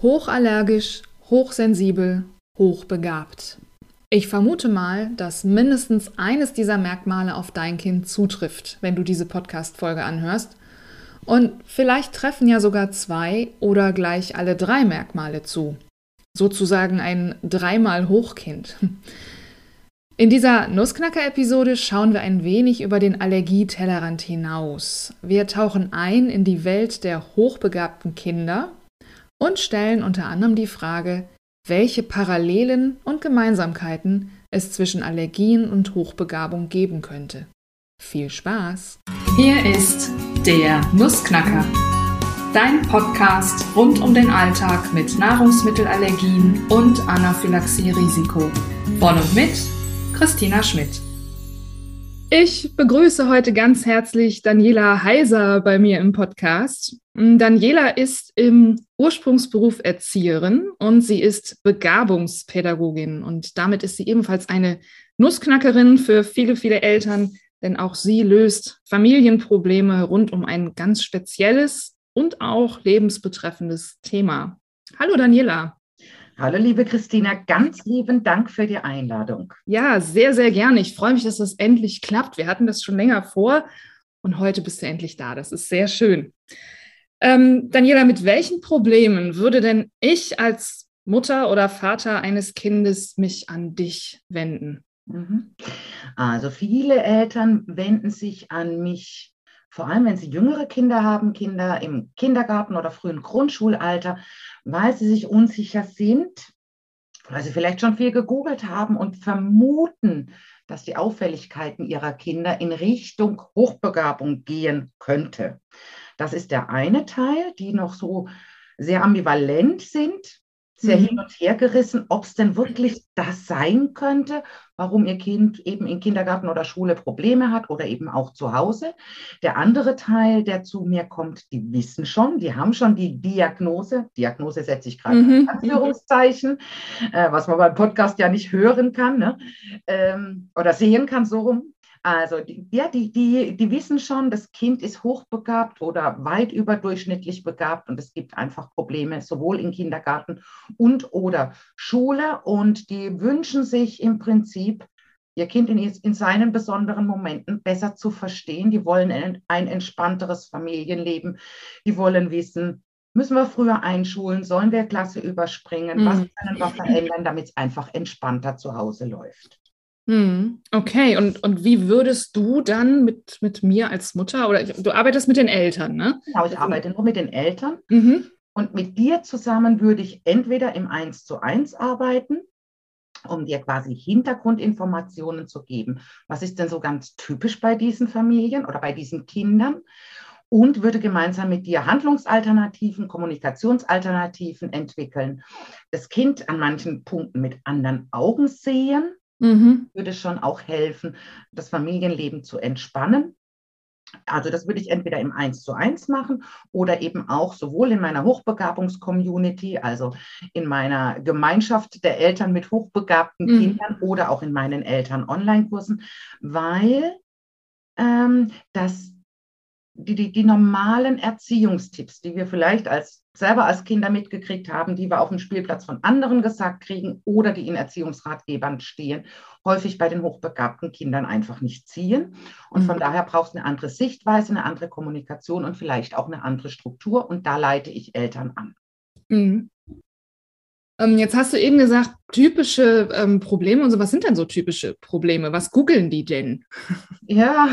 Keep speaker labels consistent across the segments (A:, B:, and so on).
A: Hochallergisch, hochsensibel, hochbegabt. Ich vermute mal, dass mindestens eines dieser Merkmale auf dein Kind zutrifft, wenn du diese Podcast-Folge anhörst. Und vielleicht treffen ja sogar zwei oder gleich alle drei Merkmale zu. Sozusagen ein dreimal Hochkind. In dieser Nussknacker-Episode schauen wir ein wenig über den Allergietellerrand hinaus. Wir tauchen ein in die Welt der hochbegabten Kinder und stellen unter anderem die Frage, welche Parallelen und Gemeinsamkeiten es zwischen Allergien und Hochbegabung geben könnte. Viel Spaß!
B: Hier ist der Nussknacker, dein Podcast rund um den Alltag mit Nahrungsmittelallergien und Anaphylaxie-Risiko. Von und mit Christina Schmidt.
A: Ich begrüße heute ganz herzlich Daniela Heiser bei mir im Podcast. Daniela ist im Ursprungsberuf Erzieherin und sie ist Begabungspädagogin und damit ist sie ebenfalls eine Nussknackerin für viele, viele Eltern, denn auch sie löst Familienprobleme rund um ein ganz spezielles und auch lebensbetreffendes Thema. Hallo Daniela.
C: Hallo, liebe Christina, ganz lieben Dank für die Einladung.
A: Ja, sehr, sehr gerne. Ich freue mich, dass das endlich klappt. Wir hatten das schon länger vor und heute bist du endlich da. Das ist sehr schön. Ähm, Daniela, mit welchen Problemen würde denn ich als Mutter oder Vater eines Kindes mich an dich wenden?
C: Mhm. Also viele Eltern wenden sich an mich vor allem wenn sie jüngere Kinder haben, Kinder im Kindergarten oder frühen Grundschulalter, weil sie sich unsicher sind, weil sie vielleicht schon viel gegoogelt haben und vermuten, dass die Auffälligkeiten ihrer Kinder in Richtung Hochbegabung gehen könnte. Das ist der eine Teil, die noch so sehr ambivalent sind sehr mhm. hin und her gerissen, ob es denn wirklich das sein könnte, warum ihr Kind eben in Kindergarten oder Schule Probleme hat oder eben auch zu Hause. Der andere Teil, der zu mir kommt, die wissen schon, die haben schon die Diagnose. Diagnose setze ich gerade mhm. in Anführungszeichen, äh, was man beim Podcast ja nicht hören kann ne? ähm, oder sehen kann, so rum. Also die, ja, die, die, die wissen schon, das Kind ist hochbegabt oder weit überdurchschnittlich begabt und es gibt einfach Probleme sowohl im Kindergarten und oder Schule und die wünschen sich im Prinzip, ihr Kind in, in seinen besonderen Momenten besser zu verstehen. Die wollen ein, ein entspannteres Familienleben. Die wollen wissen, müssen wir früher einschulen, sollen wir Klasse überspringen, mhm. was können wir verändern, damit es einfach entspannter zu Hause läuft.
A: Hm, okay, und, und wie würdest du dann mit, mit mir als Mutter oder du arbeitest mit den Eltern, ne?
C: Genau, ich arbeite nur mit den Eltern. Mhm. Und mit dir zusammen würde ich entweder im 1 zu 1 arbeiten, um dir quasi Hintergrundinformationen zu geben. Was ist denn so ganz typisch bei diesen Familien oder bei diesen Kindern? Und würde gemeinsam mit dir Handlungsalternativen, Kommunikationsalternativen entwickeln. Das Kind an manchen Punkten mit anderen Augen sehen mhm. würde schon auch helfen, das Familienleben zu entspannen. Also das würde ich entweder im 1 zu 1 machen oder eben auch sowohl in meiner Hochbegabungs-Community, also in meiner Gemeinschaft der Eltern mit hochbegabten mhm. Kindern oder auch in meinen Eltern-Online-Kursen, weil ähm, das die, die, die normalen Erziehungstipps, die wir vielleicht als selber als Kinder mitgekriegt haben, die wir auf dem Spielplatz von anderen gesagt kriegen oder die in Erziehungsratgebern stehen, häufig bei den hochbegabten Kindern einfach nicht ziehen. Und von mhm. daher braucht es eine andere Sichtweise, eine andere Kommunikation und vielleicht auch eine andere Struktur. Und da leite ich Eltern an. Mhm.
A: Ähm, jetzt hast du eben gesagt, typische ähm, Probleme und so. Was sind denn so typische Probleme? Was googeln die denn?
C: Ja,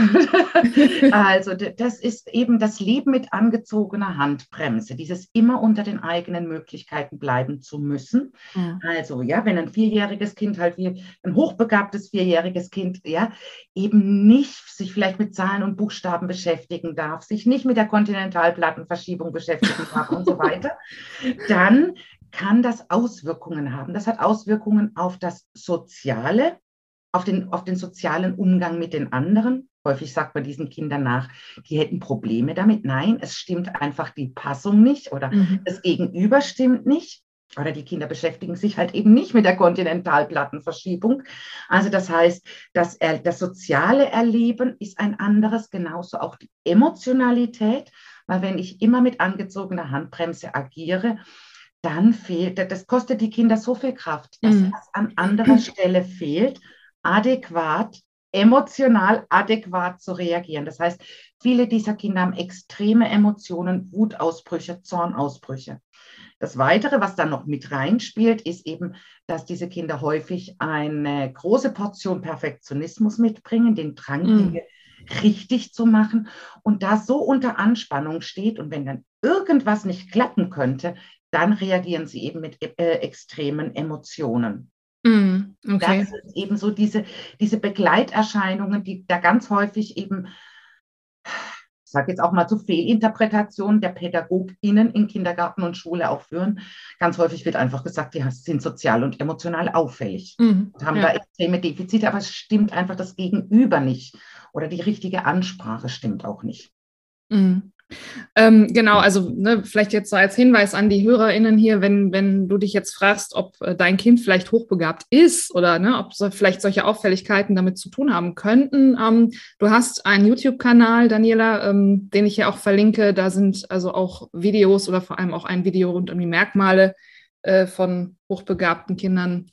C: also das ist eben das Leben mit angezogener Handbremse, dieses immer unter den eigenen Möglichkeiten bleiben zu müssen. Ja. Also ja, wenn ein vierjähriges Kind halt wie ein hochbegabtes vierjähriges Kind, ja, eben nicht sich vielleicht mit Zahlen und Buchstaben beschäftigen darf, sich nicht mit der Kontinentalplattenverschiebung beschäftigen darf und so weiter, dann kann das Auswirkungen haben. Das hat Auswirkungen auf das Soziale, auf den, auf den sozialen Umgang mit den anderen. Häufig sagt man diesen Kindern nach, die hätten Probleme damit. Nein, es stimmt einfach die Passung nicht oder mhm. das Gegenüber stimmt nicht. Oder die Kinder beschäftigen sich halt eben nicht mit der Kontinentalplattenverschiebung. Also das heißt, das, das soziale Erleben ist ein anderes, genauso auch die Emotionalität. Weil wenn ich immer mit angezogener Handbremse agiere, dann fehlt, das kostet die Kinder so viel Kraft, dass mhm. das an anderer Stelle fehlt, adäquat, emotional adäquat zu reagieren. Das heißt, viele dieser Kinder haben extreme Emotionen, Wutausbrüche, Zornausbrüche. Das Weitere, was dann noch mit reinspielt, ist eben, dass diese Kinder häufig eine große Portion Perfektionismus mitbringen, den Drang, mm. Dinge richtig zu machen und da so unter Anspannung steht und wenn dann irgendwas nicht klappen könnte, dann reagieren sie eben mit äh, extremen Emotionen. Mm, okay. Das sind eben so diese, diese Begleiterscheinungen, die da ganz häufig eben sage jetzt auch mal zu Fehlinterpretationen der PädagogInnen in Kindergarten und Schule auch führen. Ganz häufig wird einfach gesagt, die sind sozial und emotional auffällig mhm, und haben ja. da extreme Defizite, aber es stimmt einfach das Gegenüber nicht oder die richtige Ansprache stimmt auch nicht.
A: Mhm. Ähm, genau, also ne, vielleicht jetzt so als Hinweis an die HörerInnen hier, wenn, wenn du dich jetzt fragst, ob äh, dein Kind vielleicht hochbegabt ist oder ne, ob so, vielleicht solche Auffälligkeiten damit zu tun haben könnten. Ähm, du hast einen YouTube-Kanal, Daniela, ähm, den ich hier auch verlinke. Da sind also auch Videos oder vor allem auch ein Video rund um die Merkmale äh, von hochbegabten Kindern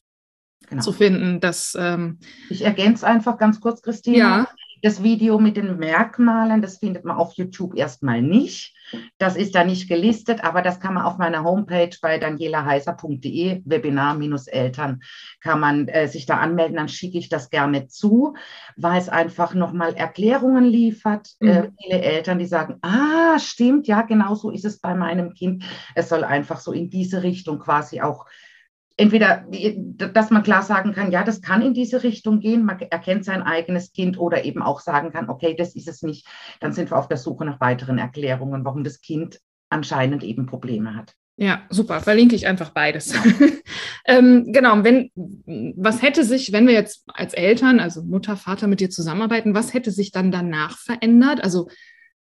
A: genau. zu finden. Das,
C: ähm, ich ergänze einfach ganz kurz, Christine. Ja. Das Video mit den Merkmalen, das findet man auf YouTube erstmal nicht. Das ist da nicht gelistet, aber das kann man auf meiner Homepage bei danielaheiser.de, Webinar-Eltern, kann man äh, sich da anmelden, dann schicke ich das gerne zu, weil es einfach nochmal Erklärungen liefert. Äh, mhm. Äh, viele Eltern, die sagen, ah, stimmt, ja, genau so ist es bei meinem Kind. Es soll einfach so in diese Richtung quasi auch entweder, dass man klar sagen kann, ja, das kann in diese Richtung gehen, man erkennt sein eigenes Kind oder eben auch sagen kann, okay, das ist es nicht. Dann sind wir auf der Suche nach weiteren Erklärungen, warum das Kind anscheinend eben Probleme hat.
A: Ja, super. Verlinke ich einfach beides. Genau. ähm, genau. Wenn, was hätte sich, wenn wir jetzt als Eltern, also Mutter, Vater mit dir zusammenarbeiten, was hätte sich dann danach verändert? Also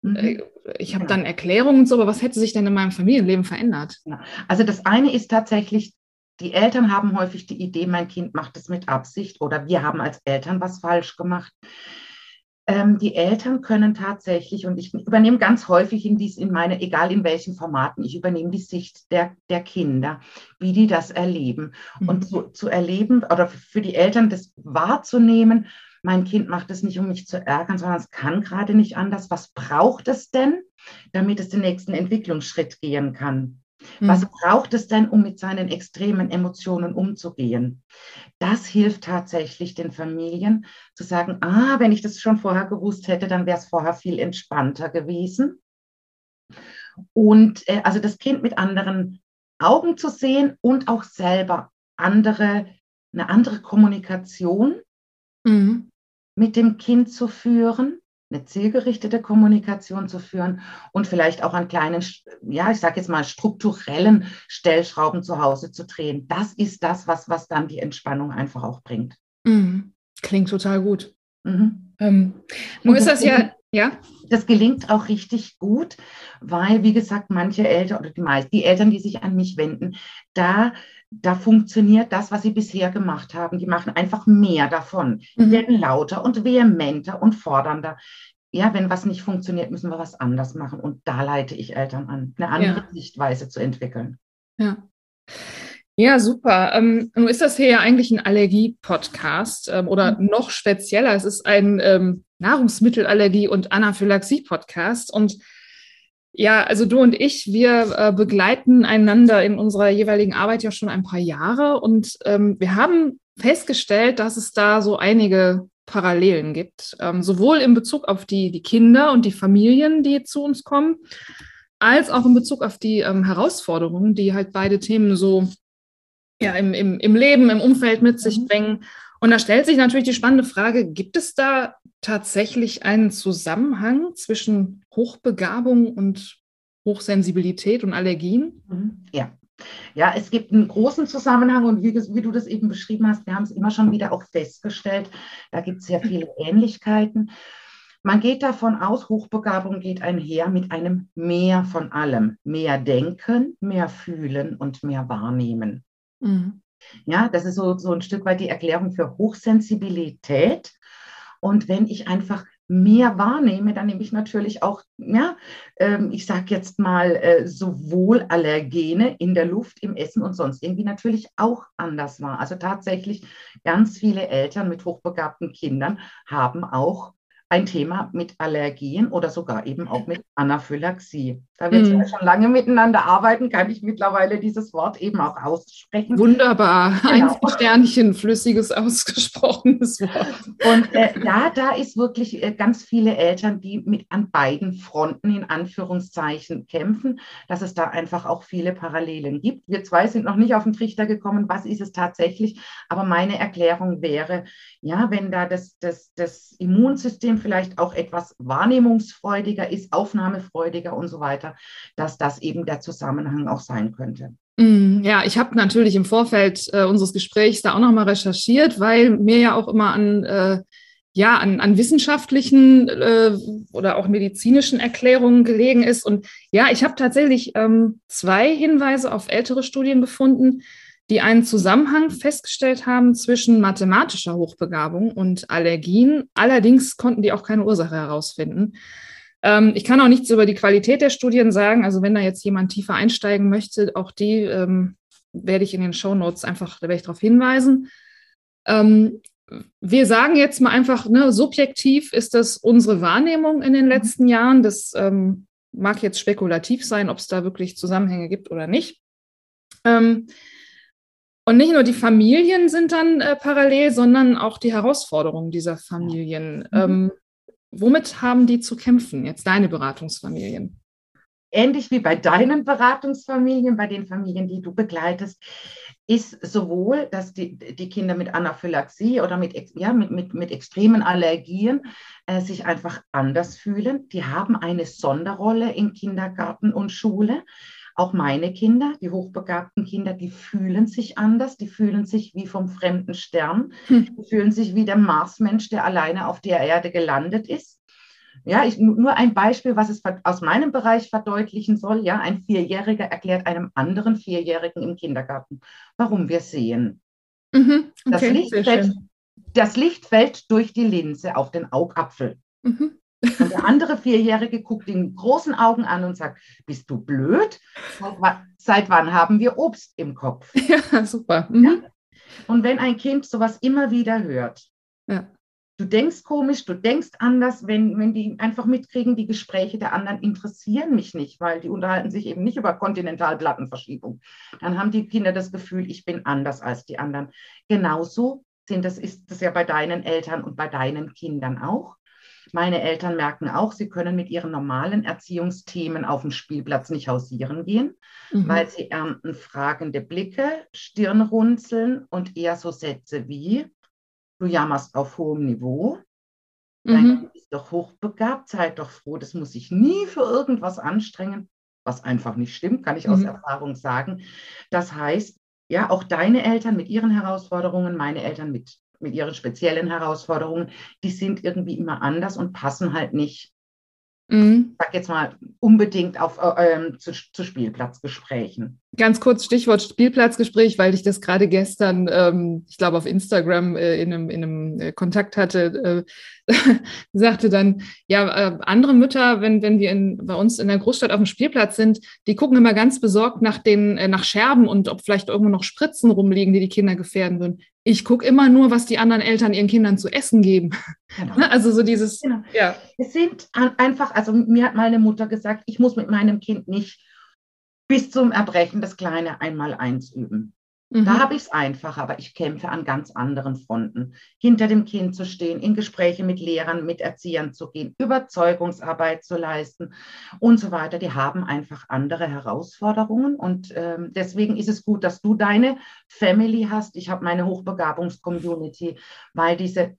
A: mhm. äh, ich habe dann Erklärungen und so, aber was hätte sich denn in meinem Familienleben verändert?
C: Also das eine ist tatsächlich die Eltern haben häufig die Idee, mein Kind macht es mit Absicht oder wir haben als Eltern was falsch gemacht. Ähm, die Eltern können tatsächlich, und ich übernehme ganz häufig in, dies, in meine, egal in welchen Formaten, ich übernehme die Sicht der, der Kinder, wie die das erleben. Mhm. Und zu, zu erleben oder für die Eltern das wahrzunehmen, mein Kind macht es nicht, um mich zu ärgern, sondern es kann gerade nicht anders. Was braucht es denn, damit es den nächsten Entwicklungsschritt gehen kann? Was mhm. braucht es denn, um mit seinen extremen Emotionen umzugehen? Das hilft tatsächlich den Familien zu sagen, ah, wenn ich das schon vorher gewusst hätte, dann wäre es vorher viel entspannter gewesen. Und äh, also das Kind mit anderen Augen zu sehen und auch selber andere, eine andere Kommunikation mhm. mit dem Kind zu führen eine zielgerichtete Kommunikation zu führen und vielleicht auch an kleinen, ja, ich sage jetzt mal strukturellen Stellschrauben zu Hause zu drehen. Das ist das, was, was dann die Entspannung einfach auch bringt.
A: Mhm. Klingt total gut. Mhm. Ähm, nun ist das ja, ja.
C: Das gelingt auch richtig gut, weil, wie gesagt, manche Eltern oder die meisten, die Eltern, die sich an mich wenden, da da funktioniert das, was sie bisher gemacht haben. Die machen einfach mehr davon. Die mhm. werden lauter und vehementer und fordernder. Ja, wenn was nicht funktioniert, müssen wir was anders machen. Und da leite ich Eltern an, eine andere ja. Sichtweise zu entwickeln.
A: Ja. Ja, super. Ähm, nun ist das hier ja eigentlich ein Allergie-Podcast ähm, oder mhm. noch spezieller. Es ist ein ähm, Nahrungsmittelallergie- und Anaphylaxie-Podcast. Und ja, also du und ich, wir äh, begleiten einander in unserer jeweiligen Arbeit ja schon ein paar Jahre und ähm, wir haben festgestellt, dass es da so einige Parallelen gibt, ähm, sowohl in Bezug auf die, die Kinder und die Familien, die zu uns kommen, als auch in Bezug auf die ähm, Herausforderungen, die halt beide Themen so ja, im, im, im Leben, im Umfeld mit sich mhm. bringen. Und da stellt sich natürlich die spannende Frage, gibt es da tatsächlich einen Zusammenhang zwischen Hochbegabung und Hochsensibilität und Allergien?
C: Mhm. Ja. Ja, es gibt einen großen Zusammenhang und wie, wie du das eben beschrieben hast, wir haben es immer schon wieder auch festgestellt, da gibt es sehr viele Ähnlichkeiten. Man geht davon aus, Hochbegabung geht einher mit einem Mehr von allem. Mehr denken, mehr fühlen und mehr wahrnehmen. Mhm. Ja, das ist so, so ein Stück weit die Erklärung für Hochsensibilität. Und wenn ich einfach mehr wahrnehme, dann nehme ich natürlich auch, ja, ähm, ich sage jetzt mal, äh, sowohl Allergene in der Luft, im Essen und sonst irgendwie natürlich auch anders wahr. Also tatsächlich ganz viele Eltern mit hochbegabten Kindern haben auch ein Thema mit Allergien oder sogar eben auch mit Anaphylaxie. Da wir mm. schon lange miteinander arbeiten, kann ich mittlerweile dieses Wort eben auch aussprechen.
A: Wunderbar, genau. ein Sternchen, flüssiges, ausgesprochenes Wort.
C: Und äh, ja, da ist wirklich äh, ganz viele Eltern, die mit an beiden Fronten in Anführungszeichen kämpfen, dass es da einfach auch viele Parallelen gibt. Wir zwei sind noch nicht auf den Trichter gekommen, was ist es tatsächlich, aber meine Erklärung wäre, ja, wenn da das, das, das Immunsystem vielleicht auch etwas wahrnehmungsfreudiger ist, aufnahmefreudiger und so weiter, dass das eben der Zusammenhang auch sein könnte.
A: Mm, ja, ich habe natürlich im Vorfeld äh, unseres Gesprächs da auch nochmal recherchiert, weil mir ja auch immer an, äh, ja, an, an wissenschaftlichen äh, oder auch medizinischen Erklärungen gelegen ist. Und ja, ich habe tatsächlich ähm, zwei Hinweise auf ältere Studien gefunden, die einen Zusammenhang festgestellt haben zwischen mathematischer Hochbegabung und Allergien. Allerdings konnten die auch keine Ursache herausfinden. Ähm, ich kann auch nichts über die Qualität der Studien sagen. Also wenn da jetzt jemand tiefer einsteigen möchte, auch die ähm, werde ich in den Show Notes einfach, da werde ich darauf hinweisen. Ähm, wir sagen jetzt mal einfach, ne, subjektiv ist das unsere Wahrnehmung in den letzten Jahren. Das ähm, mag jetzt spekulativ sein, ob es da wirklich Zusammenhänge gibt oder nicht. Ähm, und nicht nur die Familien sind dann äh, parallel, sondern auch die Herausforderungen dieser Familien. Mhm. Ähm, womit haben die zu kämpfen, jetzt deine Beratungsfamilien?
C: Ähnlich wie bei deinen Beratungsfamilien, bei den Familien, die du begleitest, ist sowohl, dass die, die Kinder mit Anaphylaxie oder mit, ja, mit, mit, mit extremen Allergien äh, sich einfach anders fühlen. Die haben eine Sonderrolle in Kindergarten und Schule. Auch meine Kinder, die hochbegabten Kinder, die fühlen sich anders, die fühlen sich wie vom fremden Stern, hm. die fühlen sich wie der Marsmensch, der alleine auf der Erde gelandet ist. Ja, ich, nur ein Beispiel, was es aus meinem Bereich verdeutlichen soll. Ja, ein Vierjähriger erklärt einem anderen Vierjährigen im Kindergarten, warum wir sehen. Mhm, okay, das, Licht fällt, das Licht fällt durch die Linse auf den Augapfel. Mhm. Und der andere Vierjährige guckt ihn mit großen Augen an und sagt, bist du blöd? Seit wann haben wir Obst im Kopf?
A: Ja, super. Mhm. Ja?
C: Und wenn ein Kind sowas immer wieder hört, ja. du denkst komisch, du denkst anders, wenn, wenn die einfach mitkriegen, die Gespräche der anderen interessieren mich nicht, weil die unterhalten sich eben nicht über Kontinentalplattenverschiebung. Dann haben die Kinder das Gefühl, ich bin anders als die anderen. Genauso sind das, ist das ja bei deinen Eltern und bei deinen Kindern auch. Meine Eltern merken auch, sie können mit ihren normalen Erziehungsthemen auf dem Spielplatz nicht hausieren gehen, mhm. weil sie ernten fragende Blicke, Stirnrunzeln und eher so Sätze wie, du jammerst auf hohem Niveau, dein mhm. Kind ist doch hochbegabt, seid doch froh, das muss sich nie für irgendwas anstrengen, was einfach nicht stimmt, kann ich mhm. aus Erfahrung sagen. Das heißt, ja, auch deine Eltern mit ihren Herausforderungen, meine Eltern mit mit ihren speziellen Herausforderungen, die sind irgendwie immer anders und passen halt nicht, mhm. sag jetzt mal, unbedingt auf, äh, ähm, zu, zu Spielplatzgesprächen.
A: Ganz kurz Stichwort Spielplatzgespräch, weil ich das gerade gestern, ähm, ich glaube, auf Instagram äh, in einem, in einem äh, Kontakt hatte, äh, sagte dann, ja, äh, andere Mütter, wenn, wenn wir in, bei uns in der Großstadt auf dem Spielplatz sind, die gucken immer ganz besorgt nach den, äh, nach Scherben und ob vielleicht irgendwo noch Spritzen rumliegen, die die Kinder gefährden würden. Ich gucke immer nur, was die anderen Eltern ihren Kindern zu essen geben. Genau. Ne? also so dieses,
C: genau. ja. Es sind einfach, also mir hat meine Mutter gesagt, ich muss mit meinem Kind nicht bis zum Erbrechen das kleine Einmaleins üben. Mhm. Da habe ich es einfach, aber ich kämpfe an ganz anderen Fronten. Hinter dem Kind zu stehen, in Gespräche mit Lehrern, mit Erziehern zu gehen, Überzeugungsarbeit zu leisten und so weiter. Die haben einfach andere Herausforderungen und ähm, deswegen ist es gut, dass du deine Family hast. Ich habe meine Hochbegabungs-Community, weil diese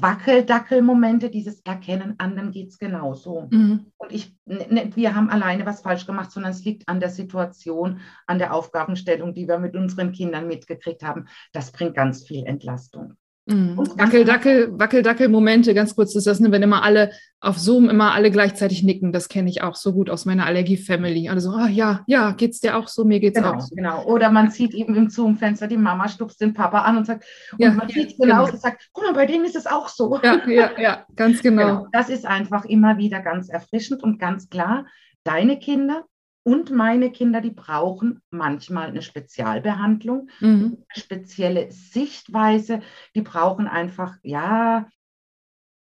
C: Wackeldackelmomente, dieses Erkennen, anderen geht es genauso. Mhm. Und ich, ne, ne, wir haben alleine was falsch gemacht, sondern es liegt an der Situation, an der Aufgabenstellung, die wir mit unseren Kindern mitgekriegt haben. Das bringt ganz viel Entlastung.
A: Mhm. Wackel-Dackel, Wackel-Dackel-Momente, ganz kurz ist das, ne, wenn immer alle auf Zoom immer alle gleichzeitig nicken, das kenne ich auch so gut aus meiner Allergie-Family. Alle so, ah ja, ja, geht's dir auch so, mir geht's
C: genau,
A: auch so.
C: Genau, oder man sieht eben im Zoom-Fenster, die Mama stupst den Papa an und sagt, und ja, man sieht genau, genau und sagt, guck mal, bei denen ist es auch so.
A: Ja, ja, ja, ganz genau. genau.
C: Das ist einfach immer wieder ganz erfrischend und ganz klar, deine Kinder und meine Kinder, die brauchen manchmal eine Spezialbehandlung, mhm. eine spezielle Sichtweise. Die brauchen einfach, ja,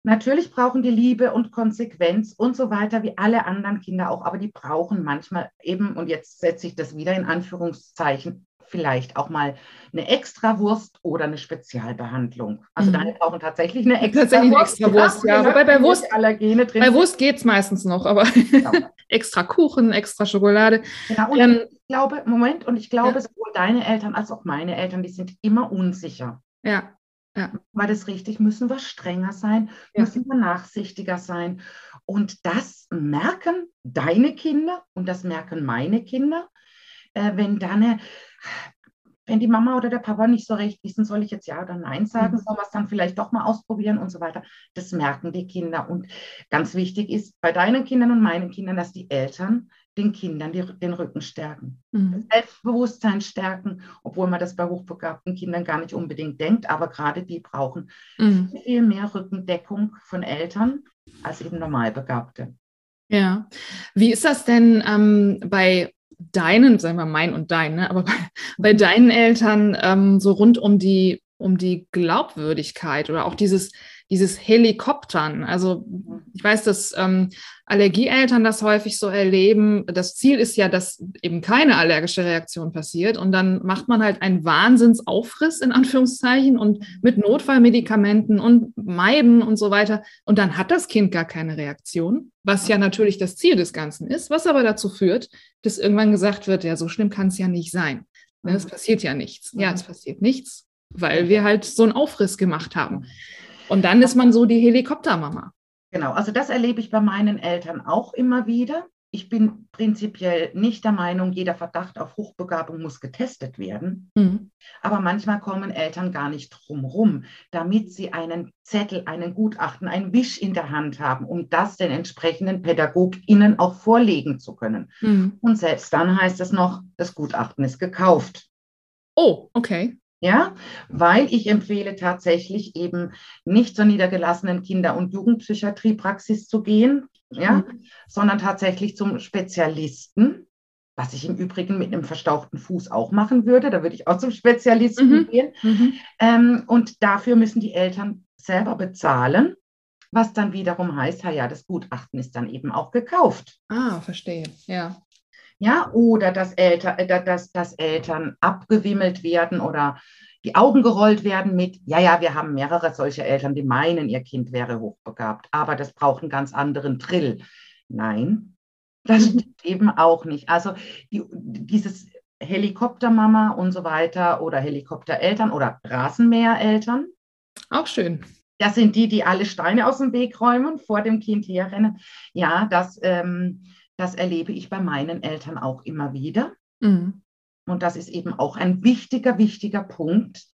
C: natürlich brauchen die Liebe und Konsequenz und so weiter, wie alle anderen Kinder auch, aber die brauchen manchmal eben, und jetzt setze ich das wieder in Anführungszeichen, vielleicht auch mal eine Extrawurst oder eine Spezialbehandlung. Also mhm. deine brauchen tatsächlich eine Extrawurst. Tatsächlich eine
A: Extrawurst, ja. ja. Wobei bei Wurst, Allergene drin bei Wurst geht es meistens noch, aber genau. extra Kuchen, extra Schokolade.
C: Genau, und ähm, ich glaube, Moment, und ich glaube, ja. sowohl deine Eltern als auch meine Eltern, die sind immer unsicher.
A: Ja. Ja.
C: War das richtig? Müssen wir strenger sein? Ja. Müssen wir nachsichtiger sein? Und das merken deine Kinder und das merken meine Kinder, äh, wenn dann eine wenn die Mama oder der Papa nicht so recht wissen, soll ich jetzt ja oder nein sagen, mhm. soll man es dann vielleicht doch mal ausprobieren und so weiter. Das merken die Kinder. Und ganz wichtig ist bei deinen Kindern und meinen Kindern, dass die Eltern den Kindern die, den Rücken stärken, mhm. das Selbstbewusstsein stärken, obwohl man das bei hochbegabten Kindern gar nicht unbedingt denkt. Aber gerade die brauchen mhm. viel mehr Rückendeckung von Eltern als eben Normalbegabte.
A: Ja, wie ist das denn ähm, bei deinen, sagen wir mein und dein, ne, aber bei, bei deinen Eltern ähm, so rund um die, um die Glaubwürdigkeit oder auch dieses, dieses Helikoptern. Also ich weiß, dass ähm, Allergieeltern das häufig so erleben. Das Ziel ist ja, dass eben keine allergische Reaktion passiert. Und dann macht man halt einen Wahnsinnsaufriss in Anführungszeichen und mit Notfallmedikamenten und Meiden und so weiter. Und dann hat das Kind gar keine Reaktion, was ja natürlich das Ziel des Ganzen ist, was aber dazu führt, dass irgendwann gesagt wird, ja, so schlimm kann es ja nicht sein. Ne, es passiert ja nichts. Ja, es passiert nichts, weil wir halt so einen Aufriss gemacht haben. Und dann ist man so die Helikoptermama.
C: Genau, also das erlebe ich bei meinen Eltern auch immer wieder. Ich bin prinzipiell nicht der Meinung, jeder Verdacht auf Hochbegabung muss getestet werden. Mhm. Aber manchmal kommen Eltern gar nicht drumherum, damit sie einen Zettel, einen Gutachten, einen Wisch in der Hand haben, um das den entsprechenden PädagogInnen auch vorlegen zu können. Mhm. Und selbst dann heißt es noch, das Gutachten ist gekauft.
A: Oh, okay.
C: Ja, weil ich empfehle tatsächlich eben nicht zur niedergelassenen Kinder- und Jugendpsychiatriepraxis zu gehen, ja, mhm. sondern tatsächlich zum Spezialisten, was ich im Übrigen mit einem verstauchten Fuß auch machen würde. Da würde ich auch zum Spezialisten mhm. gehen. Mhm. Ähm, und dafür müssen die Eltern selber bezahlen, was dann wiederum heißt, ja, das Gutachten ist dann eben auch gekauft.
A: Ah, verstehe, ja
C: ja, oder dass Eltern, äh, dass, dass Eltern abgewimmelt werden oder die Augen gerollt werden mit, ja, ja, wir haben mehrere solche Eltern, die meinen, ihr Kind wäre hochbegabt, aber das braucht einen ganz anderen Drill. Nein, das mhm. stimmt eben auch nicht. Also die, dieses Helikoptermama und so weiter oder Helikoptereltern oder Rasenmähereltern.
A: Auch schön.
C: Das sind die, die alle Steine aus dem Weg räumen, vor dem Kind herrennen. Ja, das ähm, das erlebe ich bei meinen Eltern auch immer wieder. Mhm. Und das ist eben auch ein wichtiger, wichtiger Punkt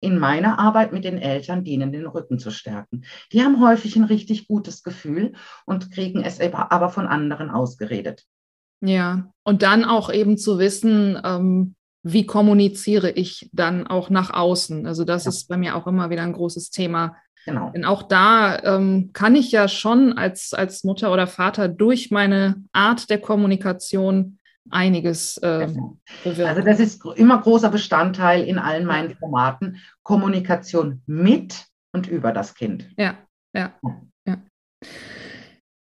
C: in meiner Arbeit mit den Eltern, denen den Rücken zu stärken. Die haben häufig ein richtig gutes Gefühl und kriegen es aber von anderen ausgeredet.
A: Ja, und dann auch eben zu wissen, ähm, wie kommuniziere ich dann auch nach außen. Also das ja. ist bei mir auch immer wieder ein großes Thema. Genau. Denn auch da ähm, kann ich ja schon als, als Mutter oder Vater durch meine Art der Kommunikation einiges äh,
C: genau. bewirken. Also das ist immer großer Bestandteil in allen meinen Formaten. Kommunikation mit und über das Kind.
A: Ja, ja, ja.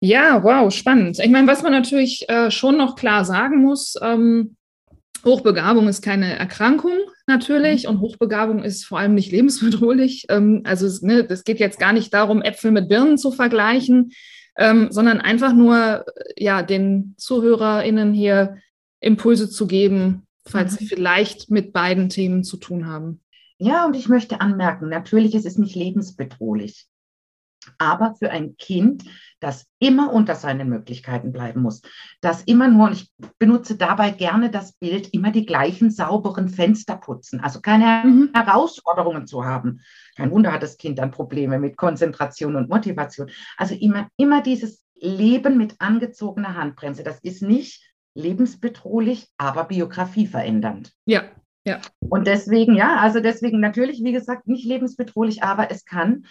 A: Ja, wow, spannend. Ich meine, was man natürlich äh, schon noch klar sagen muss, ähm, Hochbegabung ist keine Erkrankung natürlich und Hochbegabung ist vor allem nicht lebensbedrohlich. Ähm, also es ne, geht jetzt gar nicht darum, Äpfel mit Birnen zu vergleichen, ähm, sondern einfach nur ja, den ZuhörerInnen hier Impulse zu geben, falls mhm. sie vielleicht mit beiden Themen zu tun haben.
C: Ja, und ich möchte anmerken, natürlich ist es nicht lebensbedrohlich. Aber für ein Kind, das immer unter seinen Möglichkeiten bleiben muss. Das immer nur, und ich benutze dabei gerne das Bild, immer die gleichen sauberen Fenster putzen, also keine mhm. Herausforderungen zu haben. Kein Wunder hat das Kind dann Probleme mit Konzentration und Motivation. Also immer, immer dieses Leben mit angezogener Handbremse. Das ist nicht lebensbedrohlich, aber Biografie verändernd.
A: Ja, ja.
C: Und deswegen, ja, also deswegen natürlich, wie gesagt, nicht lebensbedrohlich, aber es kann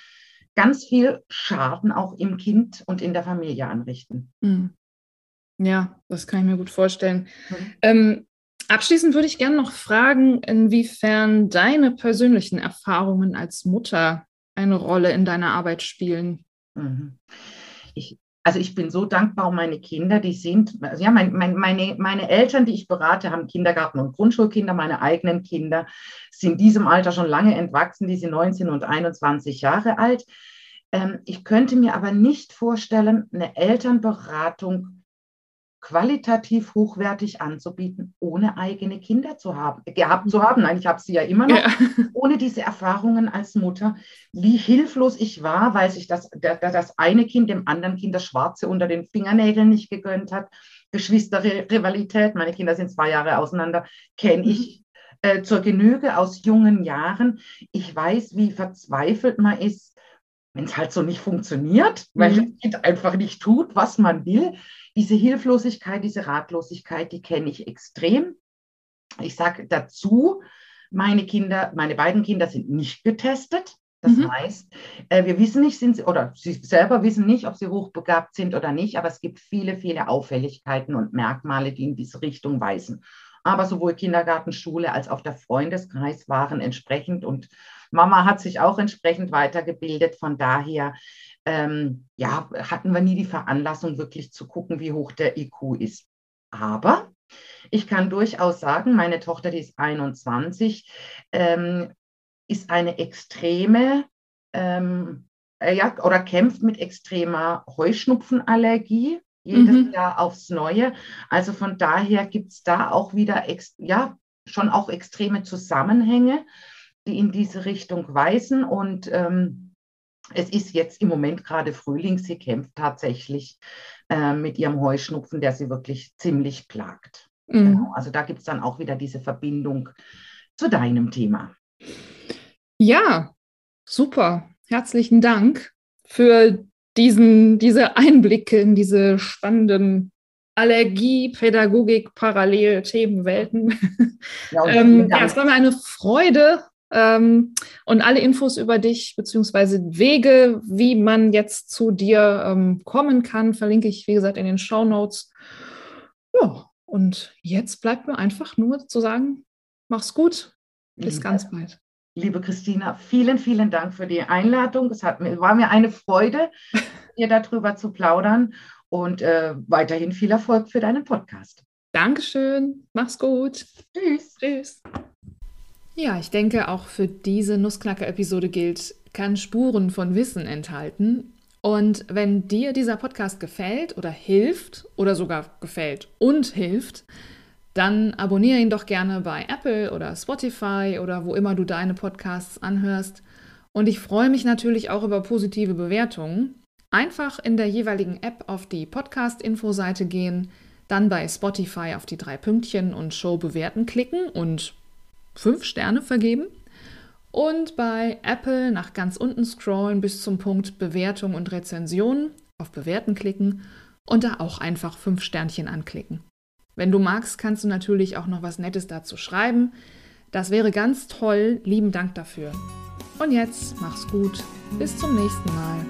C: ganz viel Schaden auch im Kind und in der Familie anrichten.
A: Mhm. Ja, das kann ich mir gut vorstellen. Mhm. Ähm, abschließend würde ich gerne noch fragen, inwiefern deine persönlichen Erfahrungen als Mutter eine Rolle in deiner Arbeit spielen.
C: Mhm. Ich, also ich bin so dankbar um meine Kinder, die sind, also ja, mein, mein, meine, meine Eltern, die ich berate, haben Kindergarten- und Grundschulkinder, meine eigenen Kinder sind in diesem Alter schon lange entwachsen, die sind 19 und 21 Jahre alt. Ähm, ich könnte mir aber nicht vorstellen, eine Elternberatung qualitativ hochwertig anzubieten, ohne eigene Kinder zu haben, gehabt zu haben. Nein, ich habe sie ja immer noch, ja. ohne diese Erfahrungen als Mutter, wie hilflos ich war, weil sich das, das eine Kind dem anderen Kind das Schwarze unter den Fingernägeln nicht gegönnt hat. Geschwisterrivalität, meine Kinder sind zwei Jahre auseinander, kenne ich mhm. äh, zur Genüge aus jungen Jahren. Ich weiß, wie verzweifelt man ist, wenn es halt so nicht funktioniert, weil mhm. das Kind einfach nicht tut, was man will. Diese Hilflosigkeit, diese Ratlosigkeit, die kenne ich extrem. Ich sage dazu, meine Kinder, meine beiden Kinder sind nicht getestet. Das mhm. heißt, äh, wir wissen nicht, sind sie, oder sie selber wissen nicht, ob sie hochbegabt sind oder nicht, aber es gibt viele, viele Auffälligkeiten und Merkmale, die in diese Richtung weisen. Aber sowohl Kindergarten, Schule als auch der Freundeskreis waren entsprechend und Mama hat sich auch entsprechend weitergebildet. Von daher ähm, ja, hatten wir nie die Veranlassung, wirklich zu gucken, wie hoch der IQ ist. Aber ich kann durchaus sagen, meine Tochter, die ist 21, ähm, ist eine extreme ähm, äh, ja, oder kämpft mit extremer Heuschnupfenallergie jedes mhm. Jahr aufs Neue. Also von daher gibt es da auch wieder ja, schon auch extreme Zusammenhänge, die in diese Richtung weisen. Und ähm, es ist jetzt im Moment gerade Frühling. Sie kämpft tatsächlich äh, mit ihrem Heuschnupfen, der sie wirklich ziemlich plagt. Mhm. Genau. Also da gibt es dann auch wieder diese Verbindung zu deinem Thema.
A: Ja, super. Herzlichen Dank für diesen, diese Einblicke in diese spannenden Allergie, Pädagogik, Parallel, Themenwelten. Ja, ähm, ja, es war mir eine Freude, ähm, und alle Infos über dich beziehungsweise Wege, wie man jetzt zu dir ähm, kommen kann, verlinke ich, wie gesagt, in den Show Notes. Ja, und jetzt bleibt mir einfach nur zu sagen, mach's gut. Bis Liebe, ganz bald.
C: Liebe Christina, vielen, vielen Dank für die Einladung. Es hat, war mir eine Freude, hier darüber zu plaudern und äh, weiterhin viel Erfolg für deinen Podcast.
A: Dankeschön. Mach's gut.
C: Tschüss.
A: Tschüss. Ja, ich denke, auch für diese Nussknacker-Episode gilt, kann Spuren von Wissen enthalten. Und wenn dir dieser Podcast gefällt oder hilft oder sogar gefällt und hilft, dann abonniere ihn doch gerne bei Apple oder Spotify oder wo immer du deine Podcasts anhörst. Und ich freue mich natürlich auch über positive Bewertungen. Einfach in der jeweiligen App auf die Podcast-Info-Seite gehen, dann bei Spotify auf die drei Pünktchen und Show bewerten klicken und fünf Sterne vergeben und bei Apple nach ganz unten scrollen bis zum Punkt Bewertung und Rezension, auf Bewerten klicken und da auch einfach fünf Sternchen anklicken. Wenn du magst, kannst du natürlich auch noch was Nettes dazu schreiben. Das wäre ganz toll. Lieben Dank dafür. Und jetzt mach's gut. Bis zum nächsten Mal.